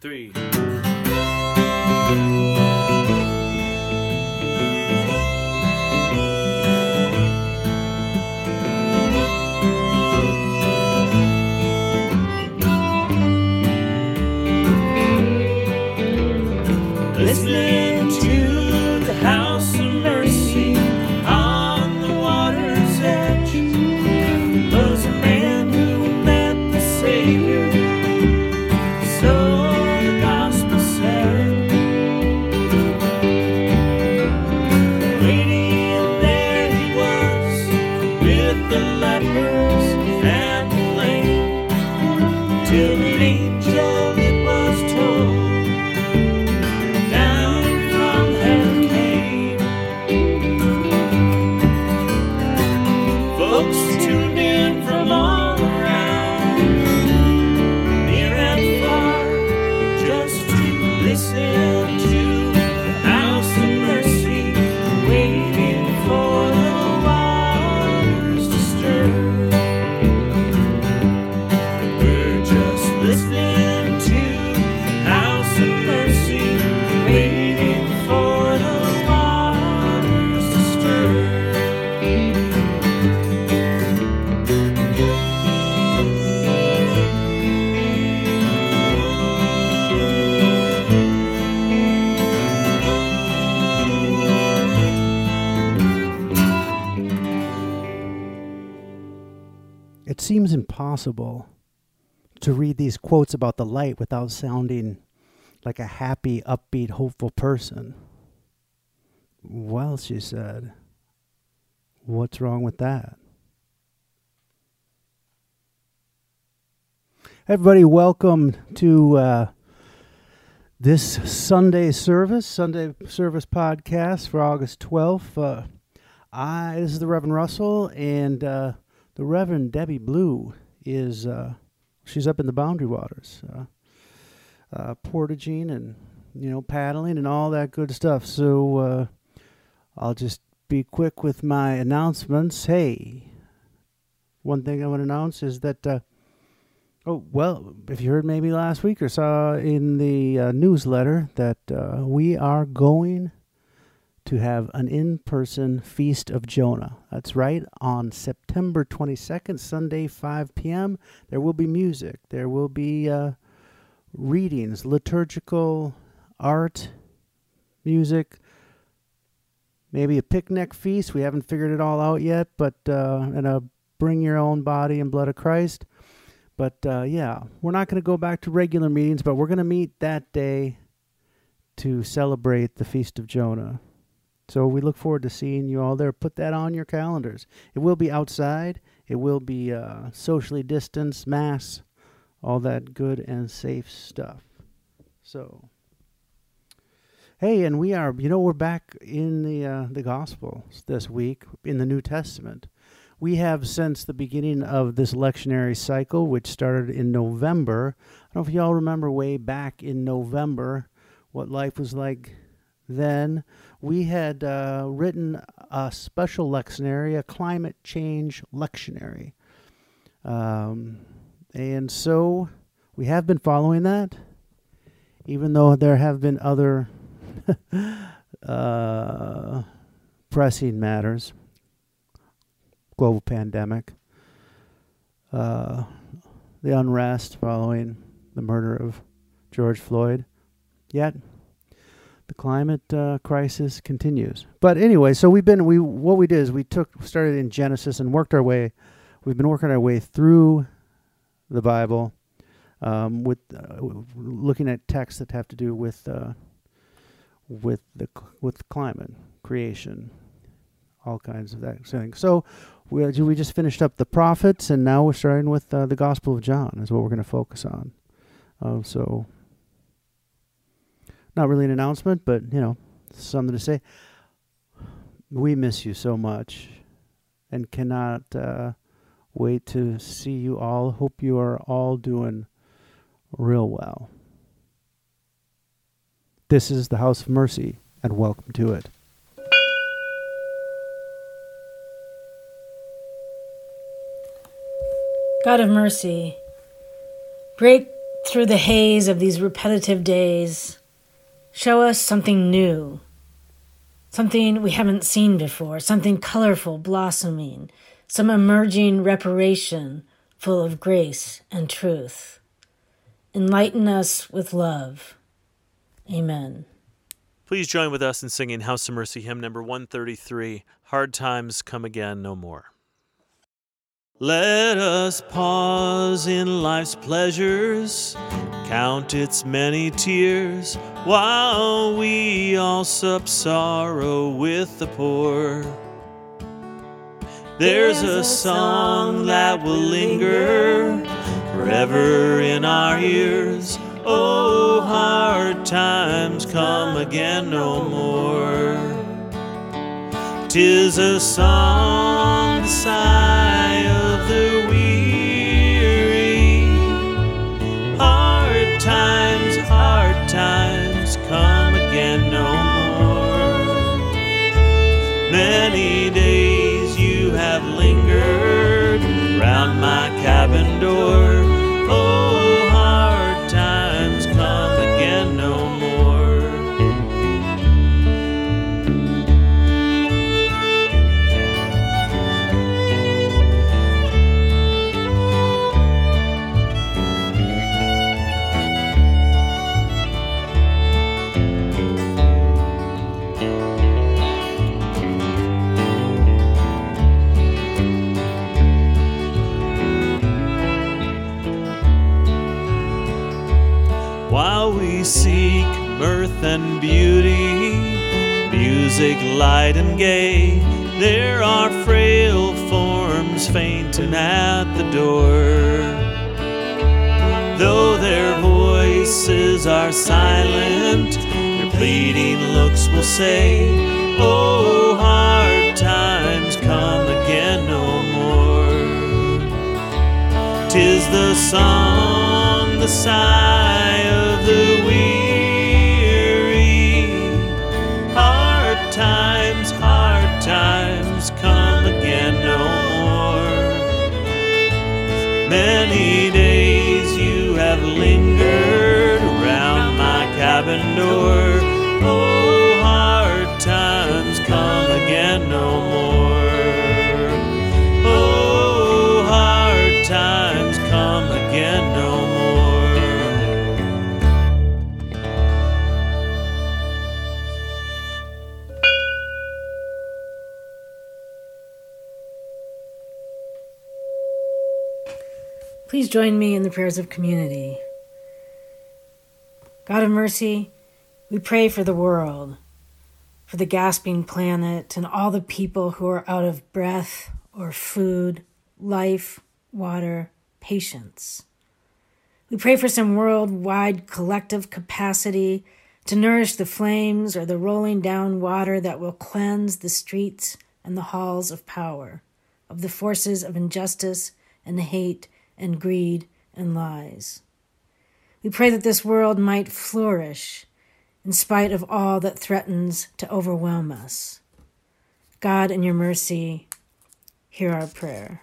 three. It seems impossible to read these quotes about the light without sounding like a happy, upbeat, hopeful person. Well, she said, what's wrong with that? Everybody, welcome to uh, this Sunday service, Sunday service podcast for August 12th. Uh, I, this is the Reverend Russell, and uh, the Reverend Debbie Blue is uh, she's up in the Boundary Waters, uh, uh, portaging and you know paddling and all that good stuff. So uh, I'll just be quick with my announcements. Hey, one thing I want to announce is that. Uh, Oh, well, if you heard maybe last week or saw in the uh, newsletter that uh, we are going to have an in person Feast of Jonah. That's right, on September 22nd, Sunday, 5 p.m. There will be music, there will be uh, readings, liturgical art, music, maybe a picnic feast. We haven't figured it all out yet, but uh, and a bring your own body and blood of Christ. But uh, yeah, we're not going to go back to regular meetings, but we're going to meet that day to celebrate the Feast of Jonah. So we look forward to seeing you all there. Put that on your calendars. It will be outside. It will be uh, socially distanced, mass, all that good and safe stuff. So, hey, and we are, you know, we're back in the uh, the Gospels this week in the New Testament. We have since the beginning of this lectionary cycle, which started in November. I don't know if y'all remember way back in November what life was like then. We had uh, written a special lectionary, a climate change lectionary. Um, and so we have been following that, even though there have been other uh, pressing matters global pandemic, uh, the unrest following the murder of George Floyd. Yet, the climate uh, crisis continues. But anyway, so we've been we what we did is we took started in Genesis and worked our way. We've been working our way through the Bible um, with uh, looking at texts that have to do with uh, with the with climate creation, all kinds of that thing. So we we just finished up the prophets, and now we're starting with uh, the Gospel of John. Is what we're going to focus on. Uh, so, not really an announcement, but you know, something to say. We miss you so much, and cannot uh, wait to see you all. Hope you are all doing real well. This is the House of Mercy, and welcome to it. God of mercy, break through the haze of these repetitive days, show us something new, something we haven't seen before, something colorful blossoming, some emerging reparation full of grace and truth. Enlighten us with love. Amen. Please join with us in singing House of Mercy hymn number 133 Hard Times Come Again No More. Let us pause in life's pleasures, count its many tears, while we all sup sorrow with the poor. There's a song that will linger forever in our ears. Oh, hard times come again no more. Tis a song, the Many gay, there are frail forms fainting at the door. Though their voices are silent, their pleading looks will say, Oh, hard times come again no more. Tis the song, the sigh Days you have lingered around my cabin door. Oh, Please join me in the prayers of community. God of mercy, we pray for the world, for the gasping planet, and all the people who are out of breath or food, life, water, patience. We pray for some worldwide collective capacity to nourish the flames or the rolling down water that will cleanse the streets and the halls of power, of the forces of injustice and hate and greed and lies. We pray that this world might flourish in spite of all that threatens to overwhelm us. God, in your mercy, hear our prayer.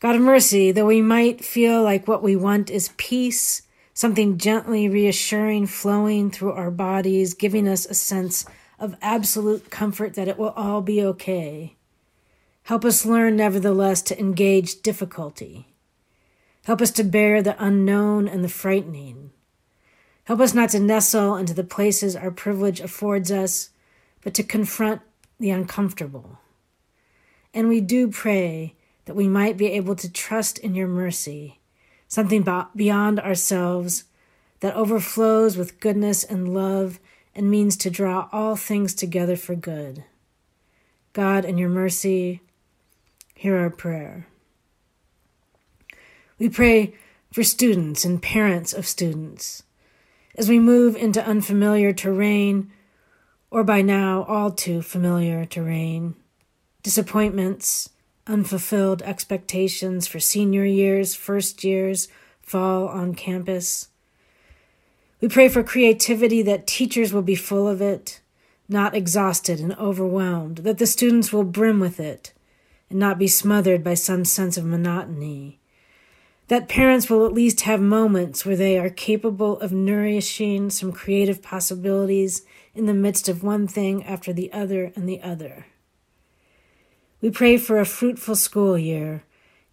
God of mercy, though we might feel like what we want is peace, something gently reassuring flowing through our bodies, giving us a sense of absolute comfort that it will all be okay. Help us learn, nevertheless, to engage difficulty. Help us to bear the unknown and the frightening. Help us not to nestle into the places our privilege affords us, but to confront the uncomfortable. And we do pray that we might be able to trust in your mercy, something beyond ourselves that overflows with goodness and love and means to draw all things together for good. God, in your mercy, hear our prayer. We pray for students and parents of students. As we move into unfamiliar terrain, or by now all too familiar terrain, disappointments, unfulfilled expectations for senior years, first years, fall on campus. We pray for creativity that teachers will be full of it, not exhausted and overwhelmed, that the students will brim with it and not be smothered by some sense of monotony that parents will at least have moments where they are capable of nourishing some creative possibilities in the midst of one thing after the other and the other. We pray for a fruitful school year,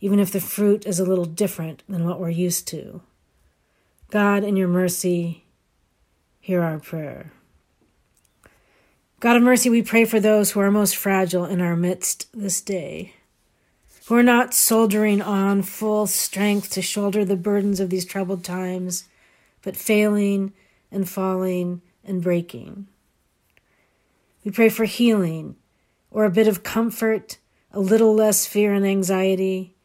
even if the fruit is a little different than what we're used to. God, in your mercy, hear our prayer. God of mercy, we pray for those who are most fragile in our midst this day who are not soldiering on full strength to shoulder the burdens of these troubled times, but failing and falling and breaking. We pray for healing or a bit of comfort, a little less fear and anxiety.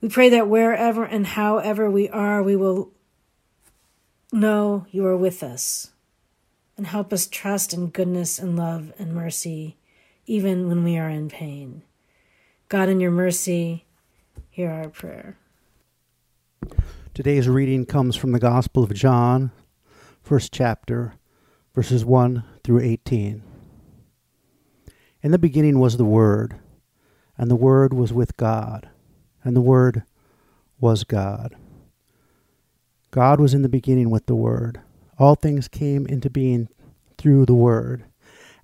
We pray that wherever and however we are, we will know you are with us and help us trust in goodness and love and mercy, even when we are in pain. God, in your mercy, hear our prayer. Today's reading comes from the Gospel of John, first chapter, verses 1 through 18. In the beginning was the Word, and the Word was with God, and the Word was God. God was in the beginning with the Word. All things came into being through the Word,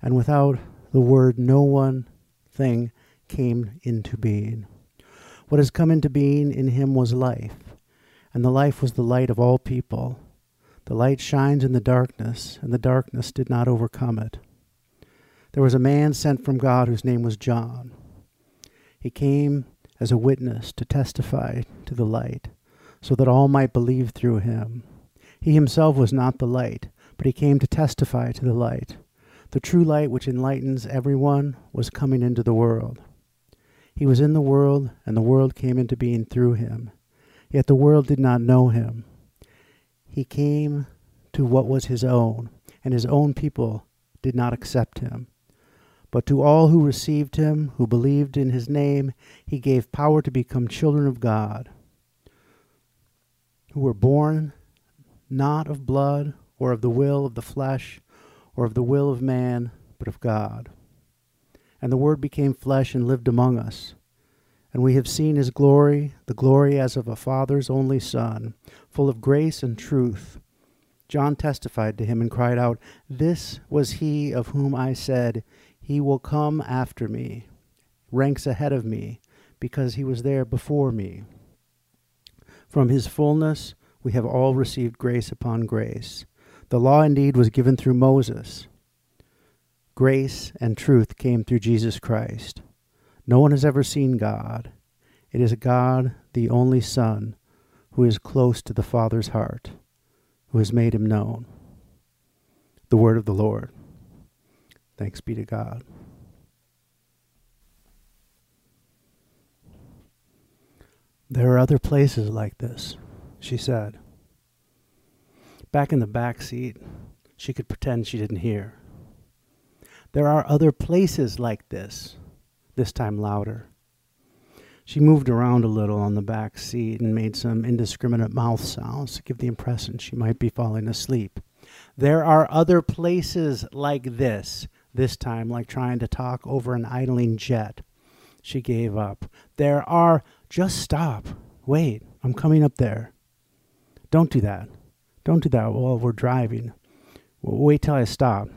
and without the Word, no one thing came into being. What has come into being in him was life, and the life was the light of all people. The light shines in the darkness, and the darkness did not overcome it. There was a man sent from God whose name was John. He came as a witness to testify to the light, so that all might believe through him. He himself was not the light, but he came to testify to the light. The true light which enlightens everyone was coming into the world. He was in the world, and the world came into being through him. Yet the world did not know him. He came to what was his own, and his own people did not accept him. But to all who received him, who believed in his name, he gave power to become children of God, who were born not of blood, or of the will of the flesh, or of the will of man, but of God. And the Word became flesh and lived among us. And we have seen his glory, the glory as of a Father's only Son, full of grace and truth. John testified to him and cried out, This was he of whom I said, He will come after me, ranks ahead of me, because he was there before me. From his fullness we have all received grace upon grace. The law indeed was given through Moses Grace and truth came through Jesus Christ. No one has ever seen God. It is God, the only Son, who is close to the Father's heart, who has made him known. The word of the Lord. Thanks be to God. There are other places like this, she said. Back in the back seat, she could pretend she didn't hear. There are other places like this, this time louder. She moved around a little on the back seat and made some indiscriminate mouth sounds to give the impression she might be falling asleep. There are other places like this, this time like trying to talk over an idling jet. She gave up. There are. Just stop. Wait, I'm coming up there. Don't do that. Don't do that while we're driving. Wait till I stop.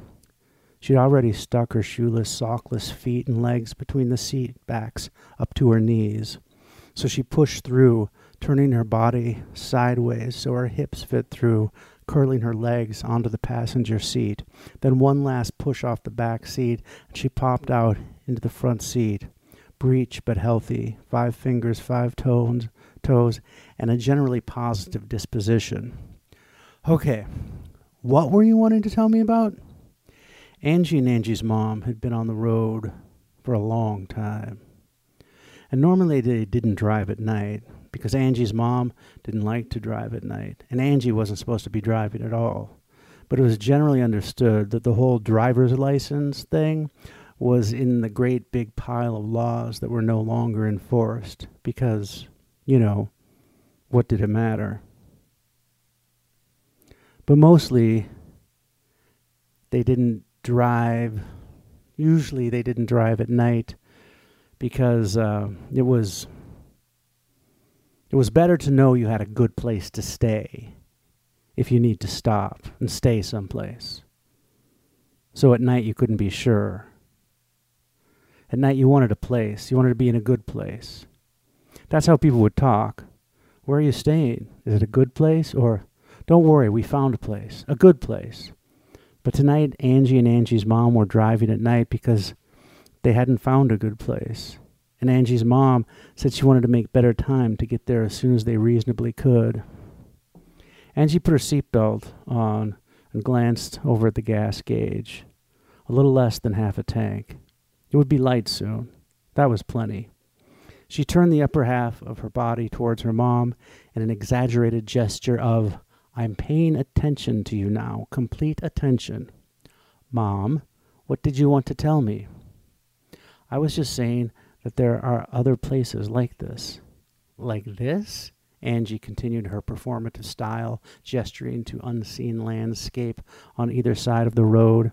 She'd already stuck her shoeless, sockless feet and legs between the seat backs up to her knees. So she pushed through, turning her body sideways so her hips fit through, curling her legs onto the passenger seat. Then one last push off the back seat, and she popped out into the front seat. Breech but healthy, five fingers, five toes, toes, and a generally positive disposition. Okay, what were you wanting to tell me about? Angie and Angie's mom had been on the road for a long time. And normally they didn't drive at night because Angie's mom didn't like to drive at night, and Angie wasn't supposed to be driving at all. But it was generally understood that the whole driver's license thing was in the great big pile of laws that were no longer enforced because, you know, what did it matter? But mostly, they didn't drive. Usually they didn't drive at night because uh, it was It was better to know you had a good place to stay if you need to stop and stay someplace. So at night you couldn't be sure. At night you wanted a place, you wanted to be in a good place. That's how people would talk. Where are you staying? Is it a good place? Or, don't worry, we found a place, a good place. But tonight, Angie and Angie's mom were driving at night because they hadn't found a good place. And Angie's mom said she wanted to make better time to get there as soon as they reasonably could. Angie put her seatbelt on and glanced over at the gas gauge. A little less than half a tank. It would be light soon. That was plenty. She turned the upper half of her body towards her mom in an exaggerated gesture of, I'm paying attention to you now, complete attention. Mom, what did you want to tell me? I was just saying that there are other places like this. Like this? Angie continued her performative style, gesturing to unseen landscape on either side of the road,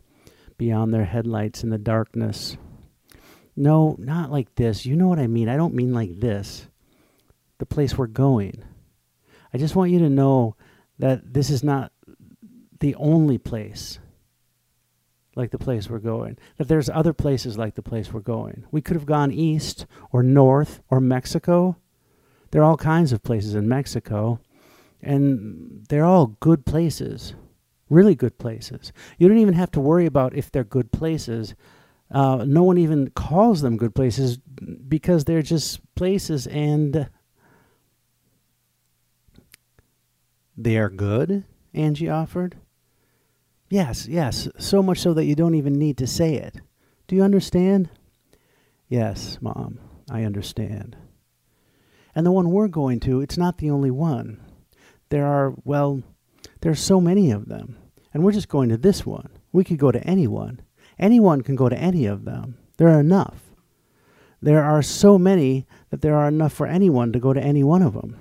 beyond their headlights in the darkness. No, not like this. You know what I mean. I don't mean like this. The place we're going. I just want you to know that this is not the only place like the place we're going. That there's other places like the place we're going. We could have gone east or north or Mexico. There are all kinds of places in Mexico, and they're all good places, really good places. You don't even have to worry about if they're good places. Uh, no one even calls them good places because they're just places and they are good, Angie offered. Yes, yes, so much so that you don't even need to say it. Do you understand? Yes, Mom, I understand. And the one we're going to, it's not the only one. There are, well, there are so many of them. And we're just going to this one. We could go to anyone. Anyone can go to any of them. There are enough. There are so many that there are enough for anyone to go to any one of them.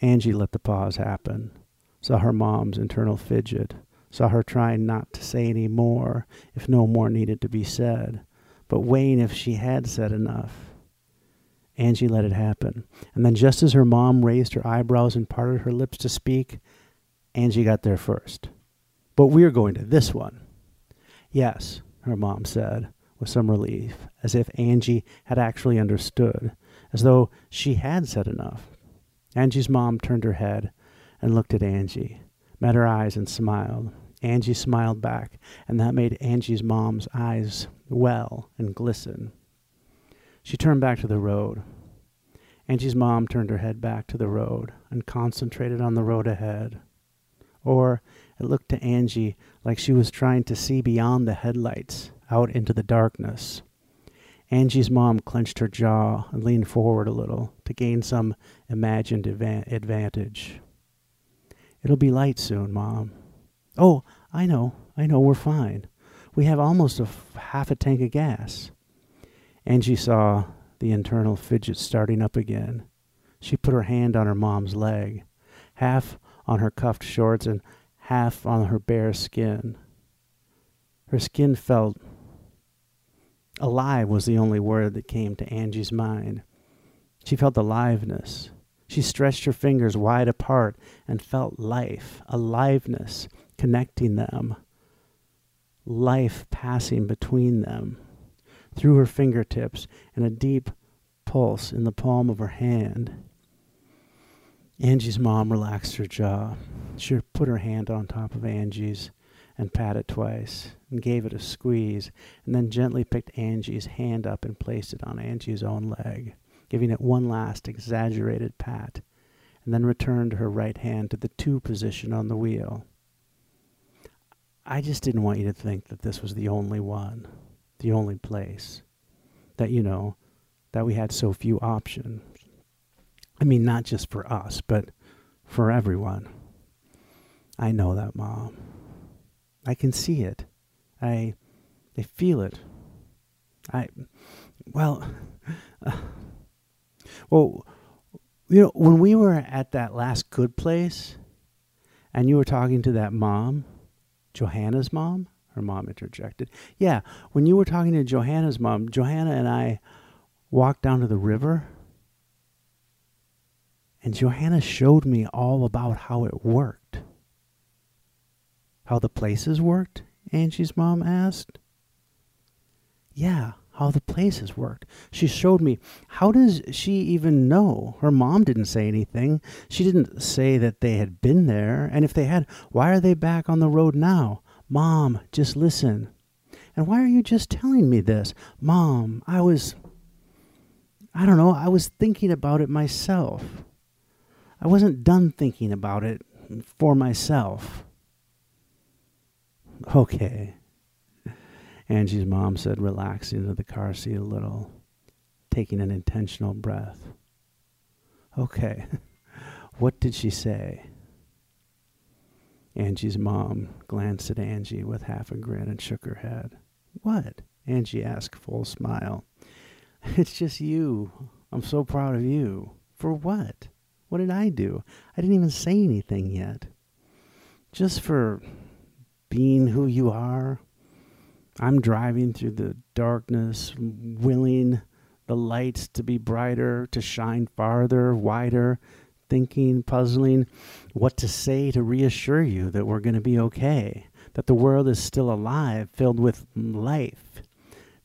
Angie let the pause happen saw her mom's internal fidget, saw her trying not to say any more if no more needed to be said, but weighing if she had said enough. Angie let it happen. And then, just as her mom raised her eyebrows and parted her lips to speak, Angie got there first. But we're going to this one. Yes, her mom said, with some relief, as if Angie had actually understood, as though she had said enough. Angie's mom turned her head and looked at Angie, met her eyes, and smiled. Angie smiled back, and that made Angie's mom's eyes well and glisten. She turned back to the road. Angie's mom turned her head back to the road and concentrated on the road ahead. Or it looked to Angie like she was trying to see beyond the headlights out into the darkness. Angie's mom clenched her jaw and leaned forward a little to gain some imagined advantage. It'll be light soon, Mom. Oh, I know, I know, we're fine. We have almost a f- half a tank of gas. Angie saw the internal fidget starting up again. She put her hand on her mom's leg, half on her cuffed shorts and half on her bare skin. Her skin felt alive was the only word that came to Angie's mind. She felt aliveness. She stretched her fingers wide apart and felt life, aliveness connecting them, life passing between them, through her fingertips and a deep pulse in the palm of her hand. Angie's mom relaxed her jaw. She put her hand on top of Angie's and patted it twice and gave it a squeeze and then gently picked Angie's hand up and placed it on Angie's own leg giving it one last exaggerated pat, and then returned her right hand to the two position on the wheel. I just didn't want you to think that this was the only one, the only place, that, you know, that we had so few options. I mean, not just for us, but for everyone. I know that, Mom. I can see it. I, I feel it. I, well, uh, well, you know, when we were at that last good place and you were talking to that mom, Johanna's mom, her mom interjected. Yeah, when you were talking to Johanna's mom, Johanna and I walked down to the river And Johanna showed me all about how it worked. How the places worked? Angie's mom asked. Yeah, how the places worked. She showed me. How does she even know? Her mom didn't say anything. She didn't say that they had been there. And if they had, why are they back on the road now? Mom, just listen. And why are you just telling me this? Mom, I was. I don't know, I was thinking about it myself. I wasn't done thinking about it for myself. Okay. Angie's mom said, relaxing into the car seat a little, taking an intentional breath. Okay. What did she say? Angie's mom glanced at Angie with half a grin and shook her head. What? Angie asked, full smile. It's just you. I'm so proud of you. For what? What did I do? I didn't even say anything yet. Just for being who you are. I'm driving through the darkness, willing the lights to be brighter, to shine farther, wider, thinking, puzzling what to say to reassure you that we're going to be okay, that the world is still alive, filled with life,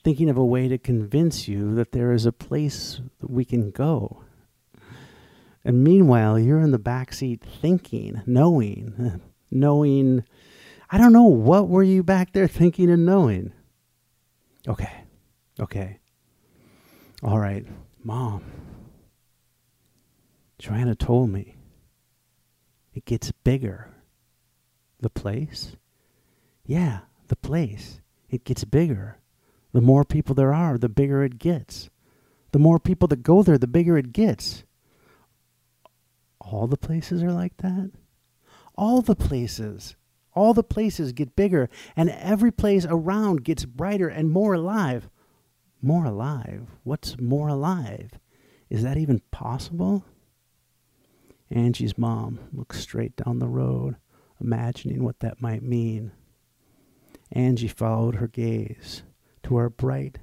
thinking of a way to convince you that there is a place we can go. And meanwhile, you're in the back seat thinking, knowing, knowing. I don't know what were you back there thinking and knowing. Okay. Okay. All right, mom. Johanna told me it gets bigger. The place? Yeah, the place. It gets bigger. The more people there are, the bigger it gets. The more people that go there, the bigger it gets. All the places are like that? All the places. All the places get bigger, and every place around gets brighter and more alive. More alive? What's more alive? Is that even possible? Angie's mom looked straight down the road, imagining what that might mean. Angie followed her gaze to where a bright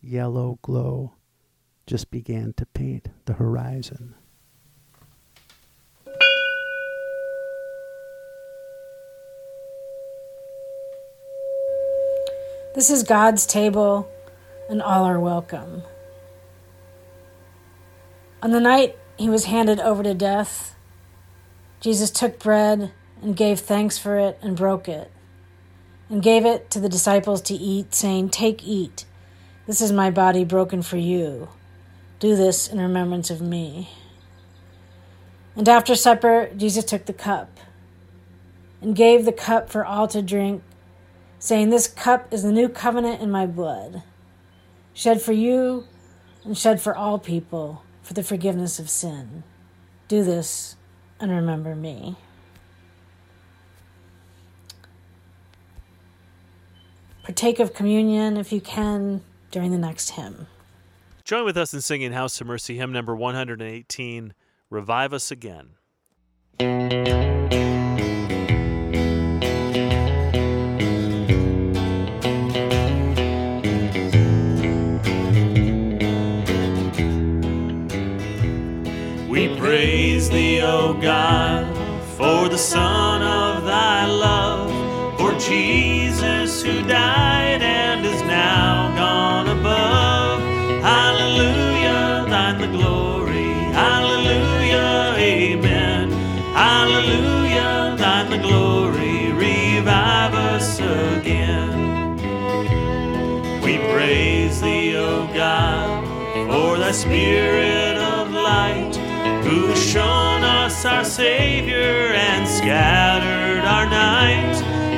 yellow glow just began to paint the horizon. This is God's table, and all are welcome. On the night he was handed over to death, Jesus took bread and gave thanks for it and broke it, and gave it to the disciples to eat, saying, Take, eat. This is my body broken for you. Do this in remembrance of me. And after supper, Jesus took the cup and gave the cup for all to drink saying, This cup is the new covenant in my blood, shed for you and shed for all people for the forgiveness of sin. Do this and remember me. Partake of communion if you can during the next hymn. Join with us in singing House of Mercy, hymn number 118, Revive Us Again. O God, for the Son of thy love, for Jesus who died and is now gone above. Hallelujah, thine the glory. Hallelujah, amen. Hallelujah, thine the glory. Revive us again. We praise thee, O God, for thy spirit of light who shown us Savior and scattered our night.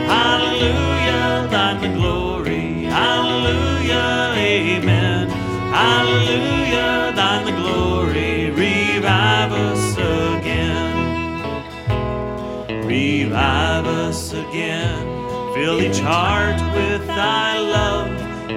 Hallelujah, thine the glory. Hallelujah, amen. Hallelujah, thine the glory. Revive us again. Revive us again. Fill each heart with thy love.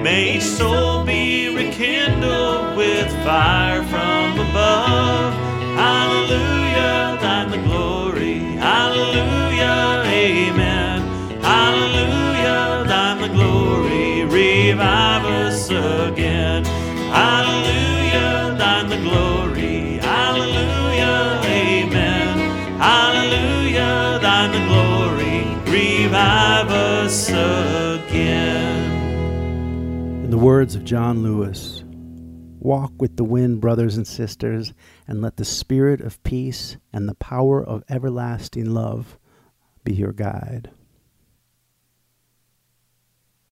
May each soul be rekindled with fire from above. Hallelujah, thine the glory. Hallelujah, amen. Hallelujah, thine the glory. Revive us again. Hallelujah, thine the glory. Hallelujah, amen. Hallelujah, thine the glory, revive us again. In the words of John Lewis, walk with the wind, brothers and sisters, and let the spirit of peace and the power of everlasting love be your guide.